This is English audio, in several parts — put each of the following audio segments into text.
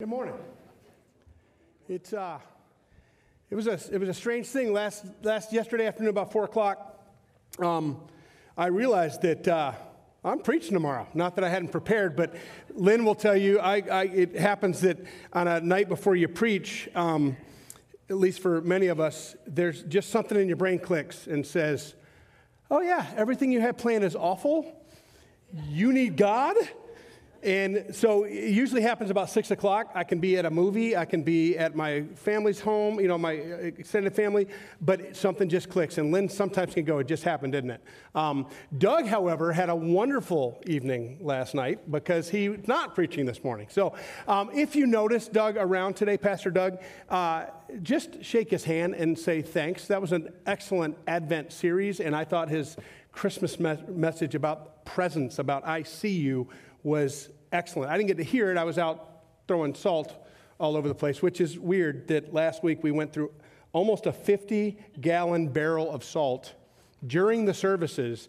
Good morning. It's uh, it was a it was a strange thing last last yesterday afternoon about four o'clock. Um, I realized that uh, I'm preaching tomorrow. Not that I hadn't prepared, but Lynn will tell you. I, I it happens that on a night before you preach, um, at least for many of us, there's just something in your brain clicks and says, "Oh yeah, everything you had planned is awful. You need God." And so it usually happens about six o'clock. I can be at a movie, I can be at my family's home, you know, my extended family, but something just clicks. And Lynn sometimes can go, it just happened, didn't it? Um, Doug, however, had a wonderful evening last night because he's not preaching this morning. So um, if you notice Doug around today, Pastor Doug, uh, just shake his hand and say thanks. That was an excellent Advent series, and I thought his Christmas me- message about presence, about I see you, was excellent. I didn't get to hear it. I was out throwing salt all over the place, which is weird that last week we went through almost a 50 gallon barrel of salt during the services.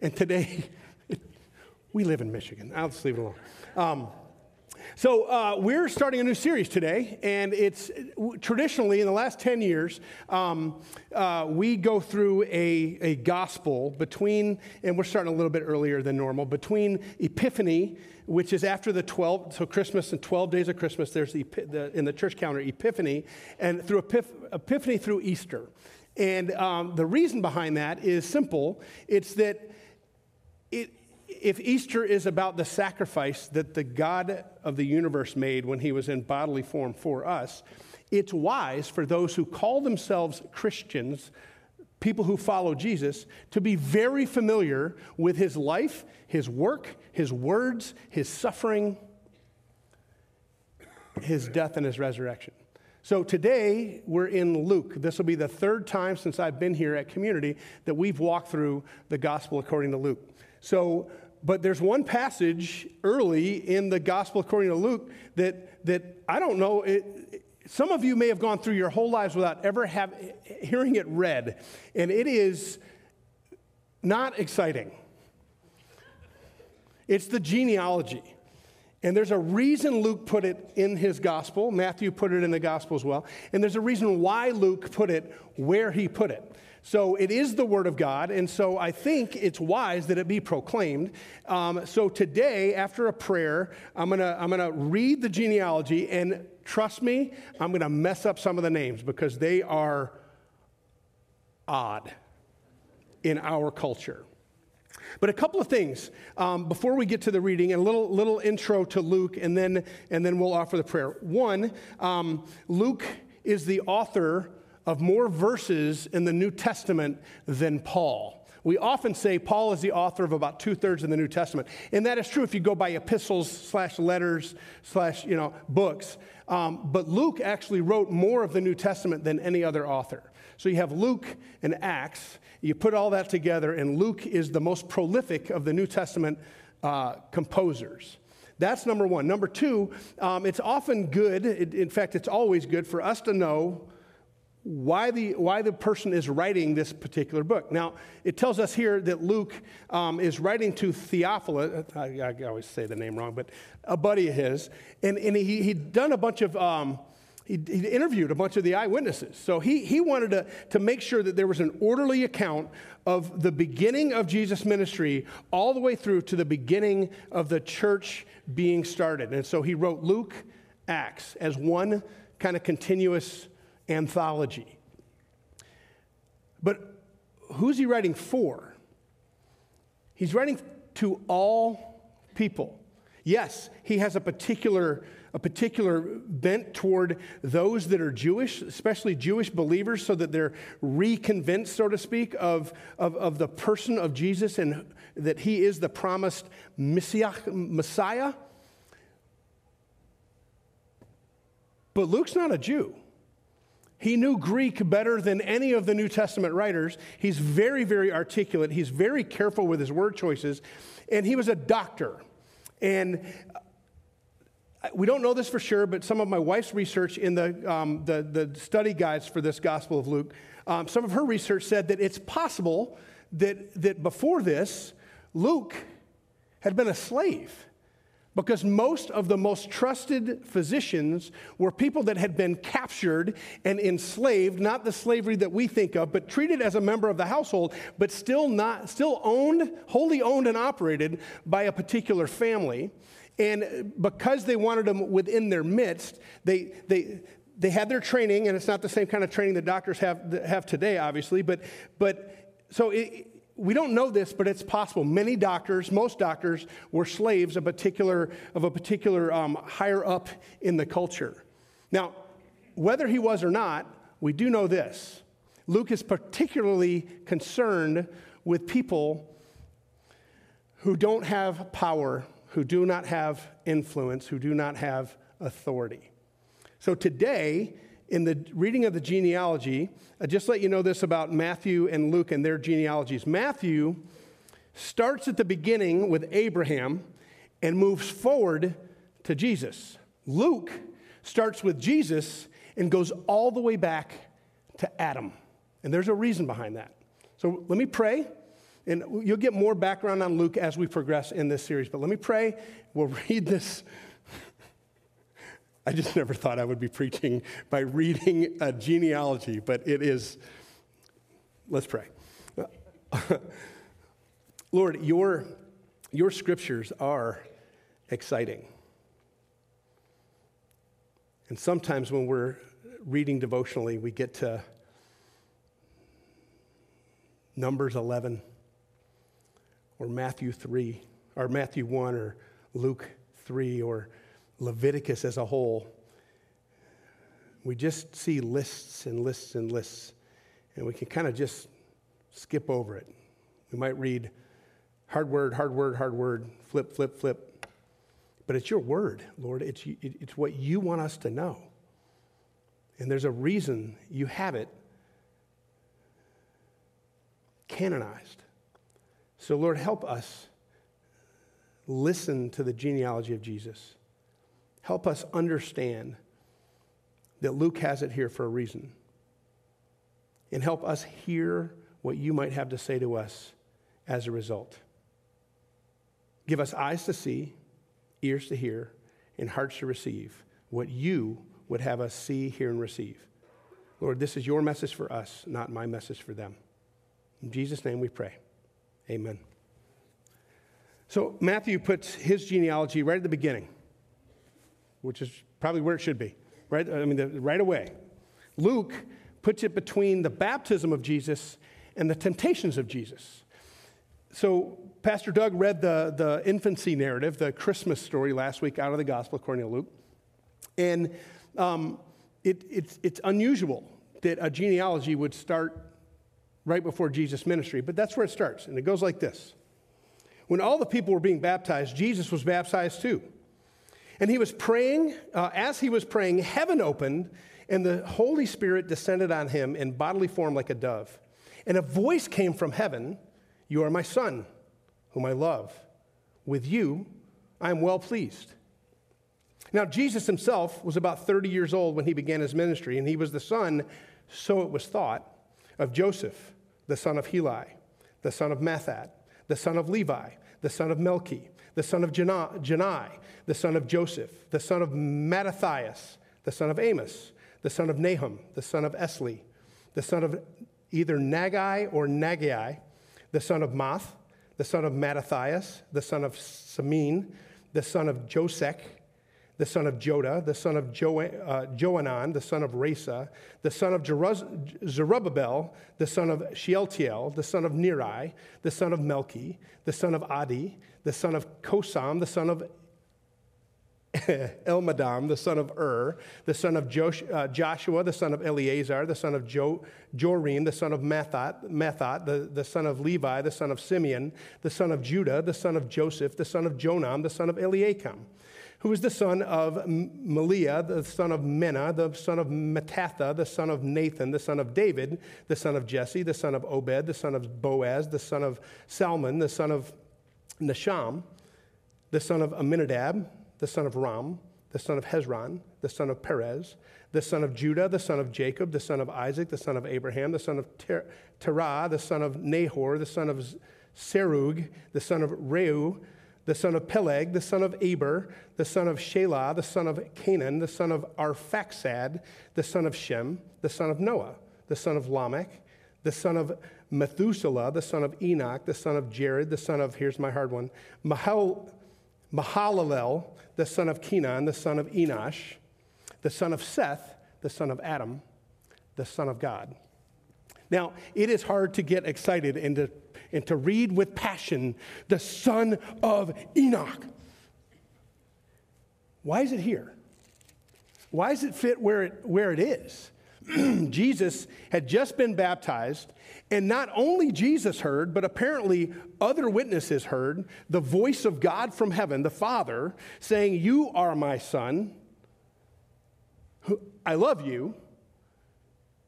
And today, we live in Michigan. I'll just leave it alone. Um, so, uh, we're starting a new series today, and it's traditionally in the last 10 years, um, uh, we go through a, a gospel between, and we're starting a little bit earlier than normal, between Epiphany, which is after the 12, so Christmas and 12 days of Christmas, there's the, the in the church calendar, Epiphany, and through Epiph, Epiphany through Easter. And um, the reason behind that is simple it's that it, if Easter is about the sacrifice that the God of the universe made when he was in bodily form for us, it's wise for those who call themselves Christians, people who follow Jesus, to be very familiar with his life, his work, his words, his suffering, his death, and his resurrection. So today we're in Luke. This will be the third time since I've been here at Community that we've walked through the gospel according to Luke. So but there's one passage early in the gospel according to Luke that, that I don't know, it, some of you may have gone through your whole lives without ever have, hearing it read, and it is not exciting. It's the genealogy. And there's a reason Luke put it in his gospel. Matthew put it in the gospel as well. And there's a reason why Luke put it where he put it. So it is the Word of God, and so I think it's wise that it be proclaimed. Um, so today, after a prayer, I'm gonna, I'm gonna read the genealogy, and trust me, I'm gonna mess up some of the names because they are odd in our culture. But a couple of things um, before we get to the reading, and a little, little intro to Luke, and then, and then we'll offer the prayer. One, um, Luke is the author of more verses in the New Testament than Paul. We often say Paul is the author of about two thirds of the New Testament. And that is true if you go by epistles slash letters slash, you know, books. Um, but Luke actually wrote more of the New Testament than any other author. So you have Luke and Acts. You put all that together, and Luke is the most prolific of the New Testament uh, composers. That's number one. Number two, um, it's often good, it, in fact, it's always good for us to know why the, why the person is writing this particular book. Now, it tells us here that Luke um, is writing to Theophilus, I, I, always say the name wrong, but a buddy of his, and, and he, he'd done a bunch of, um, he, he interviewed a bunch of the eyewitnesses. So he, he wanted to, to make sure that there was an orderly account of the beginning of Jesus' ministry all the way through to the beginning of the church being started. And so he wrote Luke, Acts as one kind of continuous anthology. But who's he writing for? He's writing to all people. Yes, he has a particular, a particular bent toward those that are Jewish, especially Jewish believers, so that they're reconvinced, so to speak, of, of, of the person of Jesus and that he is the promised Messiah. But Luke's not a Jew. He knew Greek better than any of the New Testament writers. He's very, very articulate. He's very careful with his word choices. And he was a doctor. And uh, we don't know this for sure, but some of my wife's research in the, um, the, the, study guides for this Gospel of Luke, um, some of her research said that it's possible that, that before this, Luke had been a slave. Because most of the most trusted physicians were people that had been captured and enslaved not the slavery that we think of but treated as a member of the household but still not still owned wholly owned and operated by a particular family. And because they wanted them within their midst they they they had their training and it's not the same kind of training that doctors have have today obviously but but so it, we don't know this, but it's possible. Many doctors, most doctors, were slaves of, particular, of a particular um, higher up in the culture. Now, whether he was or not, we do know this. Luke is particularly concerned with people who don't have power, who do not have influence, who do not have authority. So today, in the reading of the genealogy, I just let you know this about Matthew and Luke and their genealogies. Matthew starts at the beginning with Abraham and moves forward to Jesus. Luke starts with Jesus and goes all the way back to Adam. And there's a reason behind that. So let me pray, and you'll get more background on Luke as we progress in this series. But let me pray. We'll read this I just never thought I would be preaching by reading a genealogy, but it is. Let's pray. Lord, your, your scriptures are exciting. And sometimes when we're reading devotionally, we get to Numbers 11 or Matthew 3 or Matthew 1 or Luke 3 or Leviticus as a whole, we just see lists and lists and lists, and we can kind of just skip over it. We might read hard word, hard word, hard word, flip, flip, flip. But it's your word, Lord. It's, it's what you want us to know. And there's a reason you have it canonized. So, Lord, help us listen to the genealogy of Jesus. Help us understand that Luke has it here for a reason. And help us hear what you might have to say to us as a result. Give us eyes to see, ears to hear, and hearts to receive what you would have us see, hear, and receive. Lord, this is your message for us, not my message for them. In Jesus' name we pray. Amen. So Matthew puts his genealogy right at the beginning which is probably where it should be, right? I mean, the, right away. Luke puts it between the baptism of Jesus and the temptations of Jesus. So, Pastor Doug read the, the infancy narrative, the Christmas story last week out of the Gospel according to Luke. And um, it, it's, it's unusual that a genealogy would start right before Jesus' ministry, but that's where it starts. And it goes like this When all the people were being baptized, Jesus was baptized too. And he was praying, uh, as he was praying, heaven opened, and the Holy Spirit descended on him in bodily form like a dove. And a voice came from heaven You are my son, whom I love. With you, I am well pleased. Now, Jesus himself was about 30 years old when he began his ministry, and he was the son, so it was thought, of Joseph, the son of Heli, the son of Matthat, the son of Levi, the son of Melchi the son of Jannai, the son of Joseph, the son of Mattathias, the son of Amos, the son of Nahum, the son of Esli, the son of either Nagai or Nagai, the son of Maath, the son of Mattathias, the son of Semein, the son of Josech, the son of Joda, the son of jo- uh, Joanan, the son of Rhesa, the son of Jeruz- Zerubbabel, the son of Shealtiel, the son of Neri, the son of Melchi, the son of Addi, the son of Cosam, the son of Elmadam, the son of Ur, the son of Josh, uh, Joshua, the son of Eleazar, the son of jo, Jorim, the son of Matthat, Matthat the, the son of Levi, the son of Simeon, the son of Judah, the son of Joseph, the son of Jonam, the son of Eliakim, who was the son of Melea, the son of Menna, the son of Mattatha, the son of Nathan, the son of David, the son of Jesse, the son of Obed, the son of Boaz, the son of Salmon, the son of Nahshon, the son of Amminadab, the son of Ram, the son of Hezron, the son of Perez, the son of Judah, the son of Jacob, the son of Isaac, the son of Abraham, the son of Ter- Terah, the son of Nahor, the son of Serug, the son of Reu, the son of Peleg, the son of Eber, the son of Shelah, the son of Canaan, the son of Arphaxad, the son of Shem, the son of Noah, the son of Lamech, the son of Methuselah, the son of Enoch, the son of Jared, the son of, here's my hard one, Mahal, Mahalalel, the son of Kenan, the son of Enosh, the son of Seth, the son of Adam, the son of God. Now, it is hard to get excited and to, and to read with passion the son of Enoch. Why is it here? Why does it fit where it, where it is? Jesus had just been baptized, and not only Jesus heard, but apparently other witnesses heard the voice of God from heaven, the Father, saying, You are my son. I love you,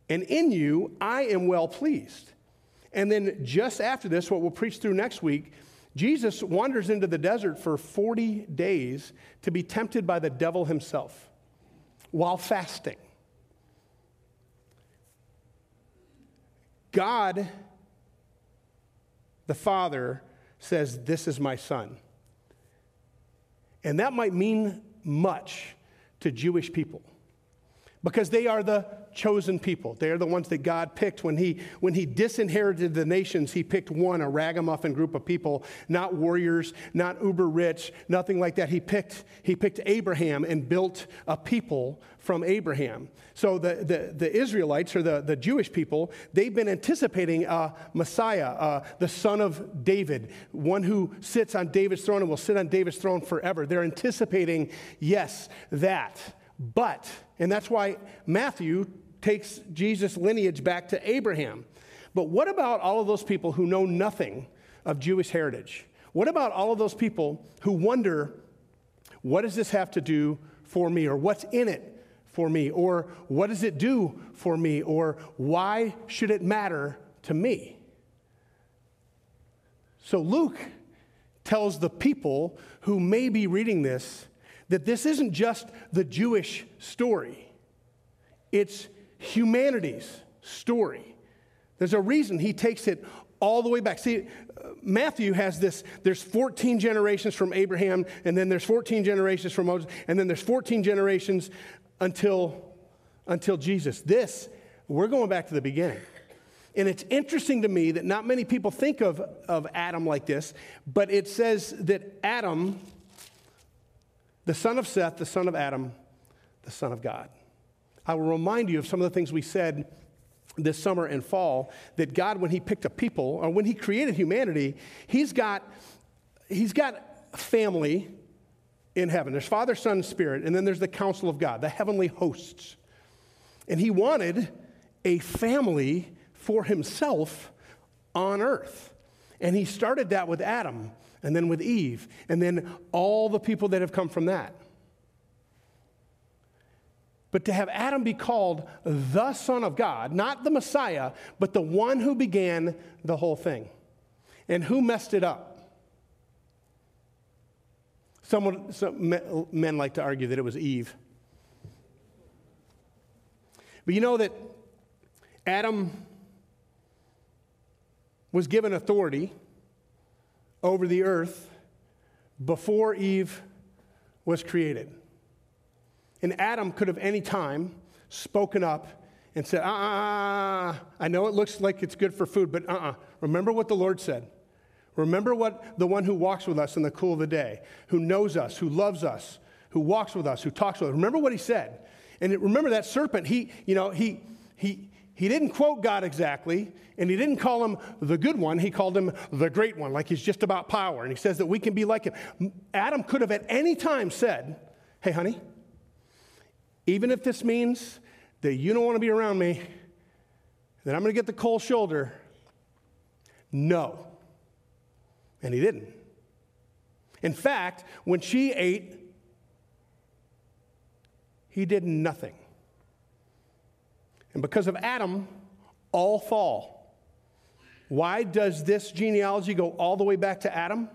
and in you I am well pleased. And then just after this, what we'll preach through next week, Jesus wanders into the desert for 40 days to be tempted by the devil himself while fasting. God, the Father, says, This is my son. And that might mean much to Jewish people because they are the chosen people. They are the ones that God picked when he, when he disinherited the nations. He picked one, a ragamuffin group of people, not warriors, not uber rich, nothing like that. He picked, he picked Abraham and built a people from Abraham. So the, the, the Israelites, or the, the Jewish people, they've been anticipating a Messiah, uh, the son of David, one who sits on David's throne and will sit on David's throne forever. They're anticipating, yes, that. But, and that's why Matthew takes Jesus' lineage back to Abraham. But what about all of those people who know nothing of Jewish heritage? What about all of those people who wonder, what does this have to do for me? Or what's in it for me? Or what does it do for me? Or why should it matter to me? So Luke tells the people who may be reading this that this isn't just the Jewish story, it's humanity's story. There's a reason he takes it all the way back. See, Matthew has this there's 14 generations from Abraham, and then there's 14 generations from Moses, and then there's 14 generations until, until Jesus. This, we're going back to the beginning. And it's interesting to me that not many people think of, of Adam like this, but it says that Adam the son of Seth, the son of Adam, the son of God. I will remind you of some of the things we said this summer and fall that God, when He picked a people, or when He created humanity, He's got, he's got family in heaven. There's Father, Son, Spirit, and then there's the council of God, the heavenly hosts. And He wanted a family for Himself on earth. And He started that with Adam and then with Eve, and then all the people that have come from that. But to have Adam be called the Son of God, not the Messiah, but the one who began the whole thing. And who messed it up? Someone, some men like to argue that it was Eve. But you know that Adam was given authority over the earth before Eve was created. And Adam could have any time spoken up and said, uh uh, I know it looks like it's good for food, but uh uh-uh. uh. Remember what the Lord said. Remember what the one who walks with us in the cool of the day, who knows us, who loves us, who walks with us, who talks with us. Remember what he said. And remember that serpent, he, you know, he, he, he didn't quote God exactly, and he didn't call him the good one. He called him the great one, like he's just about power. And he says that we can be like him. Adam could have at any time said, Hey, honey, even if this means that you don't want to be around me, that I'm going to get the cold shoulder, no. And he didn't. In fact, when she ate, he did nothing. And because of Adam, all fall. Why does this genealogy go all the way back to Adam?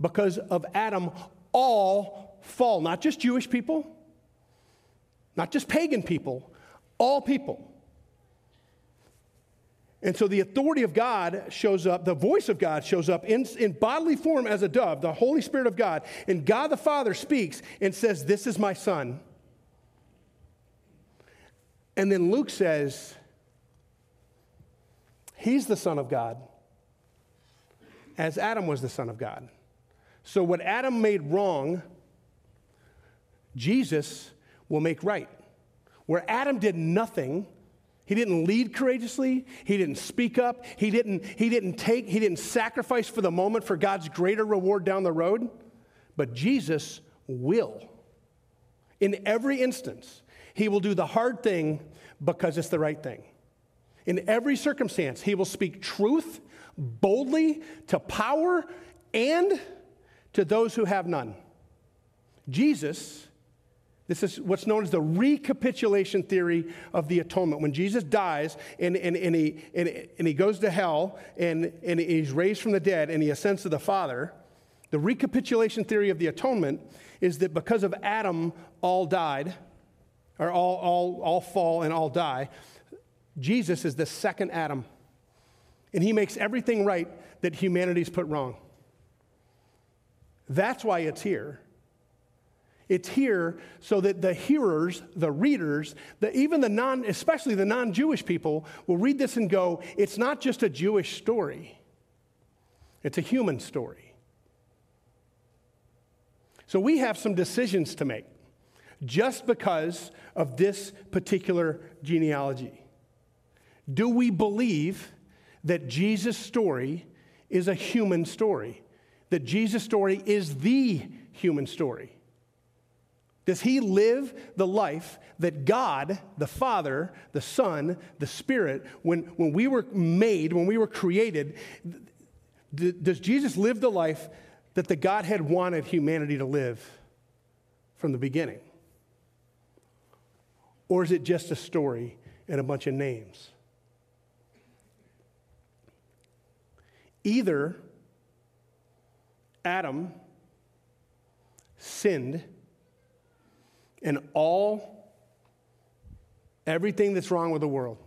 Because of Adam, all fall. Not just Jewish people, not just pagan people, all people. And so the authority of God shows up, the voice of God shows up in, in bodily form as a dove, the Holy Spirit of God. And God the Father speaks and says, This is my son. And then Luke says, He's the Son of God, as Adam was the Son of God. So what Adam made wrong, Jesus will make right. Where Adam did nothing, he didn't lead courageously. He didn't speak up. He didn't, he didn't take, he didn't sacrifice for the moment for God's greater reward down the road. But Jesus will. In every instance, he will do the hard thing because it's the right thing. In every circumstance, he will speak truth boldly to power and to those who have none. Jesus this is what's known as the recapitulation theory of the atonement. When Jesus dies and, and, and, he, and, and he goes to hell and, and he's raised from the dead and he ascends to the Father, the recapitulation theory of the atonement is that because of Adam, all died, or all, all, all fall and all die. Jesus is the second Adam. And he makes everything right that humanity's put wrong. That's why it's here. It's here so that the hearers, the readers, the, even the non, especially the non Jewish people, will read this and go, it's not just a Jewish story, it's a human story. So we have some decisions to make just because of this particular genealogy. Do we believe that Jesus' story is a human story? That Jesus' story is the human story? Does he live the life that God, the Father, the Son, the Spirit, when, when we were made, when we were created, does Jesus live the life that the Godhead wanted humanity to live from the beginning? Or is it just a story and a bunch of names? Either Adam sinned and all, everything that's wrong with the world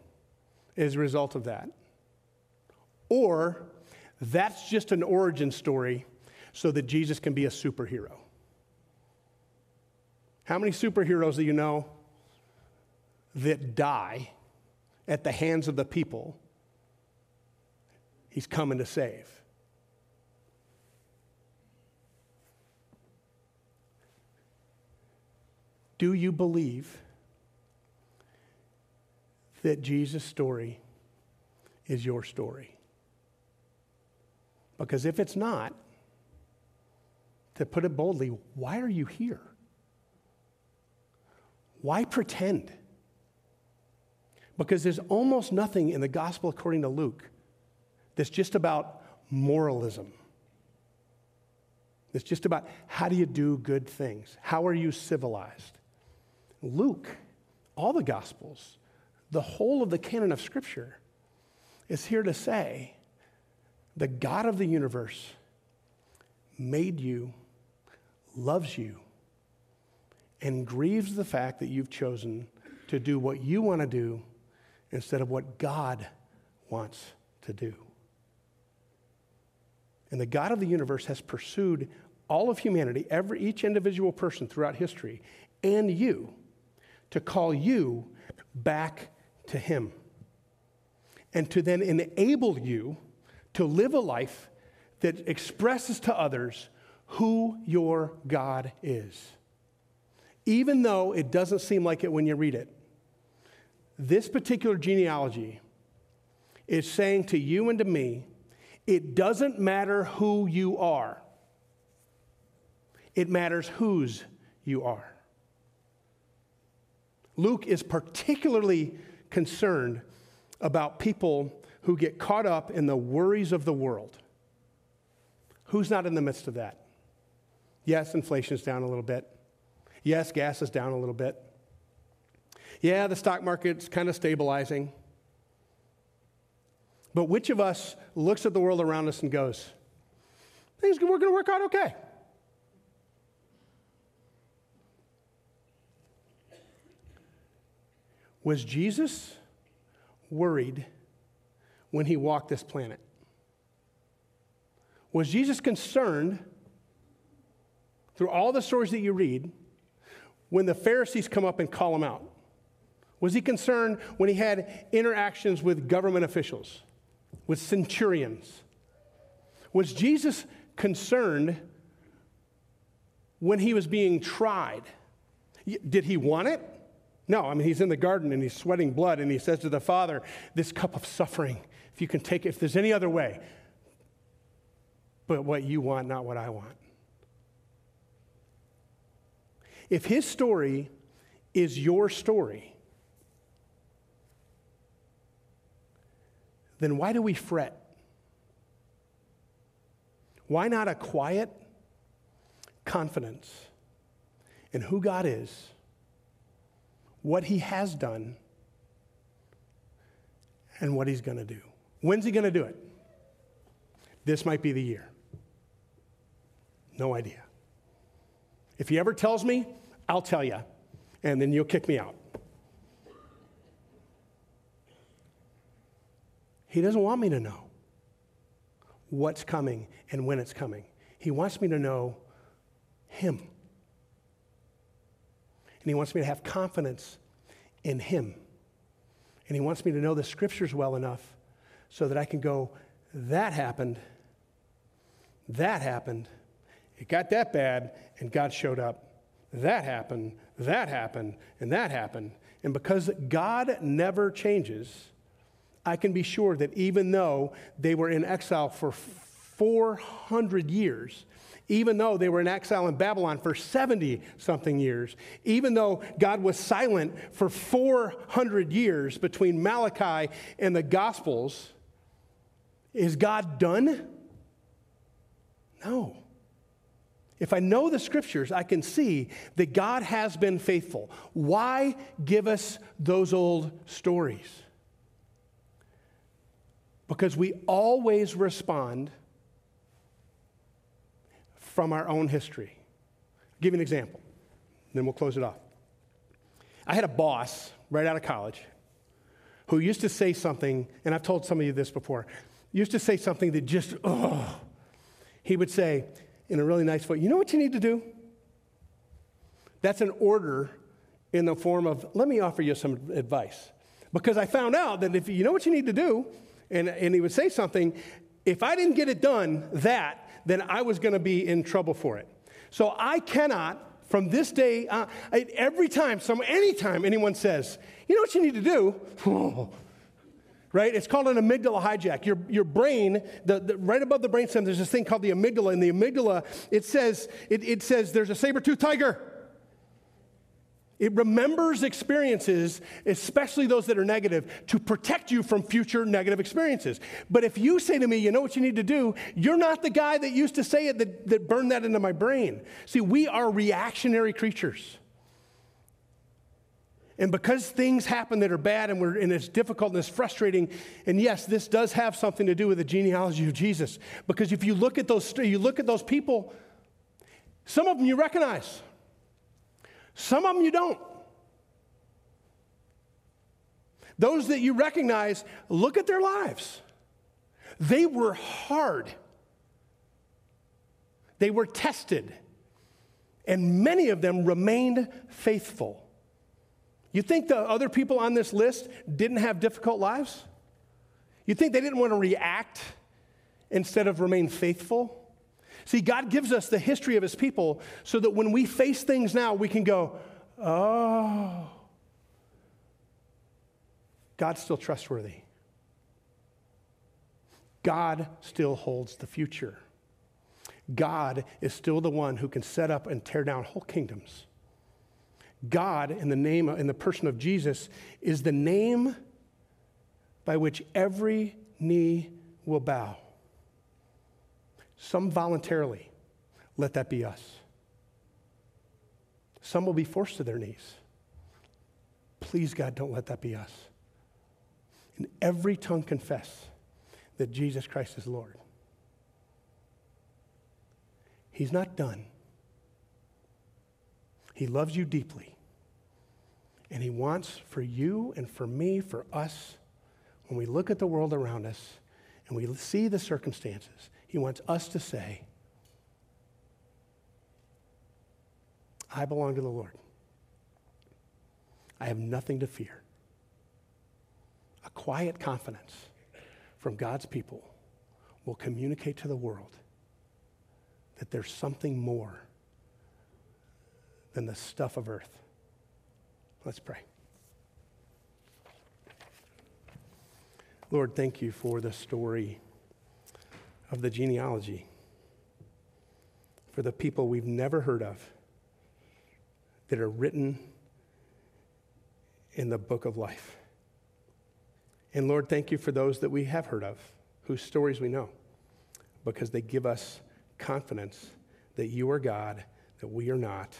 is a result of that. Or that's just an origin story so that Jesus can be a superhero. How many superheroes do you know that die at the hands of the people he's coming to save? Do you believe that Jesus' story is your story? Because if it's not, to put it boldly, why are you here? Why pretend? Because there's almost nothing in the gospel according to Luke that's just about moralism. It's just about how do you do good things? How are you civilized? Luke, all the Gospels, the whole of the canon of Scripture is here to say the God of the universe made you, loves you, and grieves the fact that you've chosen to do what you want to do instead of what God wants to do. And the God of the universe has pursued all of humanity, every each individual person throughout history, and you to call you back to Him and to then enable you to live a life that expresses to others who your God is. Even though it doesn't seem like it when you read it, this particular genealogy is saying to you and to me, it doesn't matter who you are, it matters whose you are. Luke is particularly concerned about people who get caught up in the worries of the world. Who's not in the midst of that? Yes, inflation's down a little bit. Yes, gas is down a little bit. Yeah, the stock market's kind of stabilizing. But which of us looks at the world around us and goes, things are going to work out okay? Was Jesus worried when he walked this planet? Was Jesus concerned through all the stories that you read when the Pharisees come up and call him out? Was he concerned when he had interactions with government officials, with centurions? Was Jesus concerned when he was being tried? Did he want it? No, I mean, he's in the garden and he's sweating blood and he says to the Father, This cup of suffering, if you can take it, if there's any other way, but what you want, not what I want. If his story is your story, then why do we fret? Why not a quiet confidence in who God is, what He has done, and what He's going to do? When's He going to do it? This might be the year. No idea. If He ever tells me, I'll tell you, and then you'll kick me out. He doesn't want me to know what's coming and when it's coming. He wants me to know Him. And He wants me to have confidence in Him. And He wants me to know the scriptures well enough so that I can go, that happened, that happened, it got that bad, and God showed up. That happened, that happened, and that happened. And because God never changes, I can be sure that even though they were in exile for 400 years, even though they were in exile in Babylon for 70 something years, even though God was silent for 400 years between Malachi and the Gospels, is God done? No. If I know the scriptures, I can see that God has been faithful. Why give us those old stories? Because we always respond from our own history. I'll give you an example, then we'll close it off. I had a boss right out of college who used to say something, and I've told some of you this before, used to say something that just, oh, he would say in a really nice way, you know what you need to do? That's an order in the form of, let me offer you some advice. Because I found out that if you know what you need to do, and, and he would say something, if I didn't get it done, that, then I was going to be in trouble for it. So I cannot, from this day, uh, every time, some, anytime anyone says, you know what you need to do? right? It's called an amygdala hijack. Your, your brain, the, the, right above the brainstem, there's this thing called the amygdala. And the amygdala, it says, it, it says there's a saber-toothed tiger. It remembers experiences, especially those that are negative, to protect you from future negative experiences. But if you say to me, you know what you need to do, you're not the guy that used to say it that, that burned that into my brain. See, we are reactionary creatures. And because things happen that are bad and, and it's difficult and it's frustrating, and yes, this does have something to do with the genealogy of Jesus. Because if you look at those, you look at those people, some of them you recognize. Some of them you don't. Those that you recognize, look at their lives. They were hard, they were tested, and many of them remained faithful. You think the other people on this list didn't have difficult lives? You think they didn't want to react instead of remain faithful? See, God gives us the history of his people so that when we face things now, we can go, oh, God's still trustworthy. God still holds the future. God is still the one who can set up and tear down whole kingdoms. God, in the name, in the person of Jesus, is the name by which every knee will bow. Some voluntarily. Let that be us. Some will be forced to their knees. Please, God, don't let that be us. And every tongue confess that Jesus Christ is Lord. He's not done. He loves you deeply. And He wants for you and for me, for us, when we look at the world around us and we see the circumstances, He wants us to say, I belong to the Lord. I have nothing to fear. A quiet confidence from God's people will communicate to the world that there's something more than the stuff of earth. Let's pray. Lord, thank you for the story of the genealogy, for the people we've never heard of that are written in the book of life. And Lord, thank you for those that we have heard of, whose stories we know, because they give us confidence that you are God, that we are not.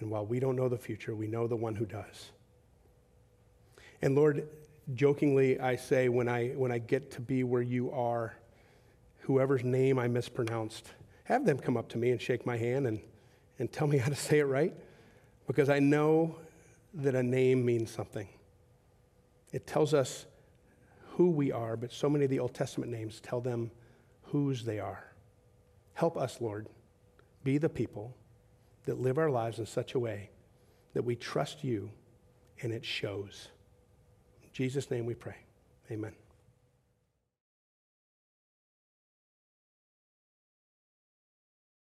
And while we don't know the future, we know the one who does. And Lord, jokingly, I say when I, when I get to be where you are, whoever's name I mispronounced, have them come up to me and shake my hand and, and tell me how to say it right, because I know that a name means something. It tells us who we are, but so many of the Old Testament names tell them whose they are. Help us, Lord, be the people that live our lives in such a way that we trust you and it shows. In Jesus' name we pray. Amen.